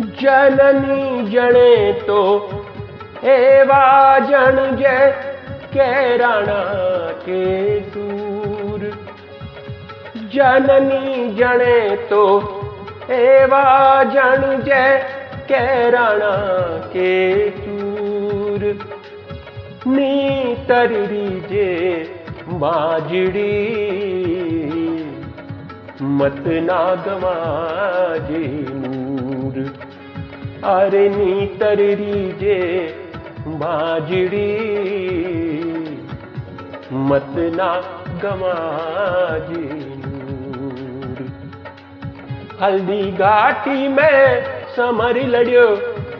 जननी जणे तो एवा जन जय के राणा के दूर जननी जणे तो एवा जन जय के राणा के दूर नी तररी जे बाजड़ी मत ना गवाजे नूर अरे नी तररी जे बाजड़ी मत ना गवाजे हल्दी घाटी में समर लड़ियो,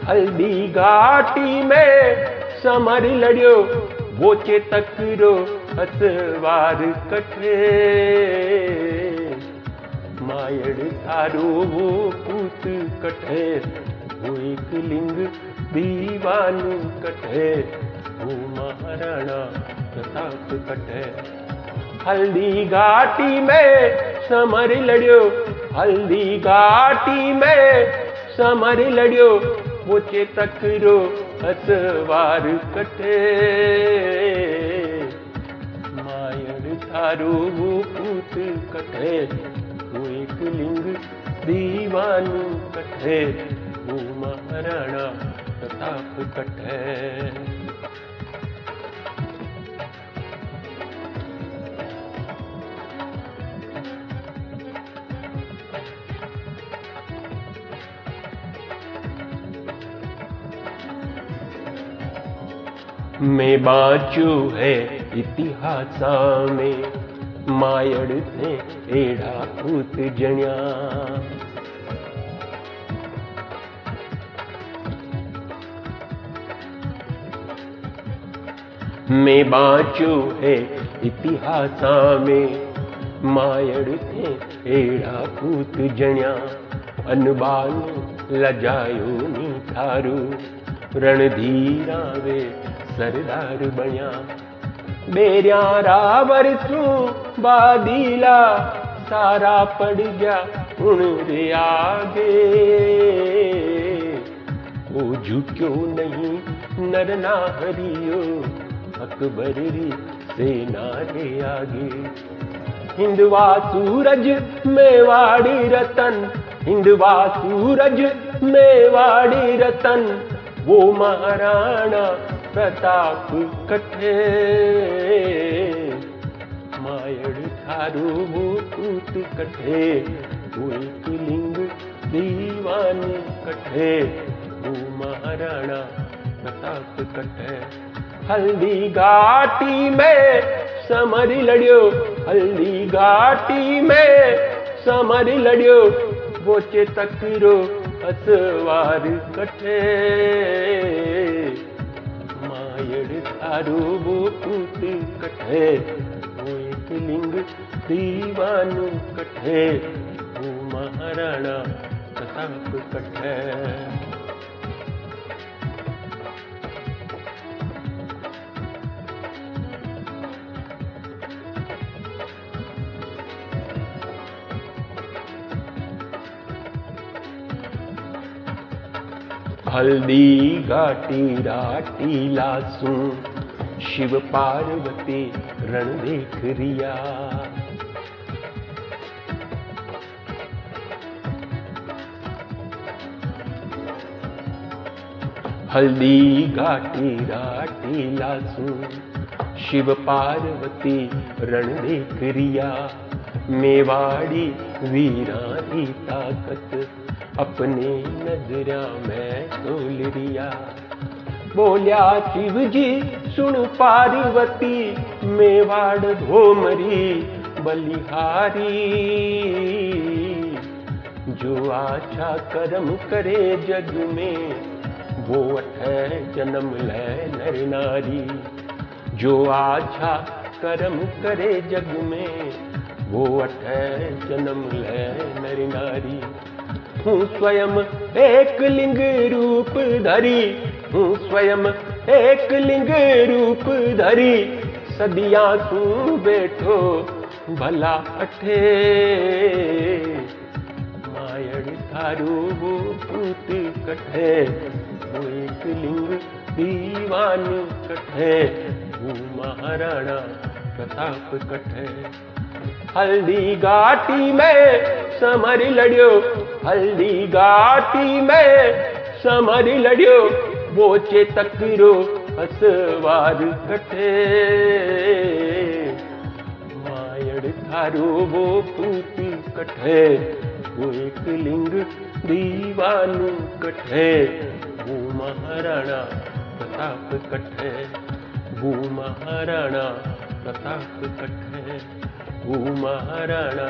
हल्दी घाटी में समर लड़ियो, वो चेतक रो हसवार कठे मायड़ थारो वो पूत कठे वो एक लिंग दीवानु कठे वो महाराणा प्रताप कठे। हल्दी घाटी में समर लड़ियो, हल्दी घाटी में समर लड़ियो वो चेतक रो हसवार कठे। मायड़ थारो पूत कठे वो एक लिंग दीवानु कठे वो महाराणा प्रताप कठे। में बाचू है इतिहास में मायड़ थे एड़ा पूत जण्या। में बाचू है इतिहास में मायड़ थे एड़ा पूत जण्या। अनबाल लजायो नी थारू रणधीरा वे सरदार बणिया। बेरिया रावर तू बादीला, सारा पड़ गया उन रे आगे। वो झुक्यो नहीं नर ना हरियो, अकबर री सेना रे आगे। हिंदवा सूरज मेवाड़ी रतन, हिंदवा सूरज मेवाड़ी रतन, वो महाराणा प्रताप कठे मायड़ थारू पूत कठे वो लिंग दीवान कठे वो महाराणा प्रताप कठे हल्दी घाटी में समर लड़ियो। हल्दी घाटी में समर लड़ियो। वो चेतक रो असवार कठे थारो कठे एक लिंग दीवानु कठे महाराणा प्रताप कठे। हल्दी घाटी राटी लासू शिव पार्वती रण देख रिया। हल्दी घाटी राटी लासू, शिव पार्वती रण देख रिया। मेवाड़ी वीरा की ताकत, अपने नजरा में तोल रिया। बोलिया शिव जी सुन पार्वती, मेवाड़ घोमरी, बलिहारी। जो आछा कर्म करे जग में, वो अठ जन्म ले नर नारी। जो आछा कर्म करे जग में, वो अठ जन्म ले नर नारी। हूँ स्वयं एक लिंग रूप धरी हूँ स्वयं एक लिंग रूप धरी, सदिया तू बैठो भला अठे। मायड़ थारू वो पूत कठे वो एक लिंग दीवान कठे वो महाराणा प्रताप कठे। हल्दी घाटी में समर लड़ियो, हल्दी घाटी में समर लड़ियो वो चेतकरो असवार कठे मायड़ थारो वो पूत कठे वो एक लिंग दीवान कठे वो महाराणा प्रताप कठे वो महाराणा प्रताप कठे वो महाराणा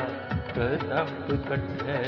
प्रताप कठे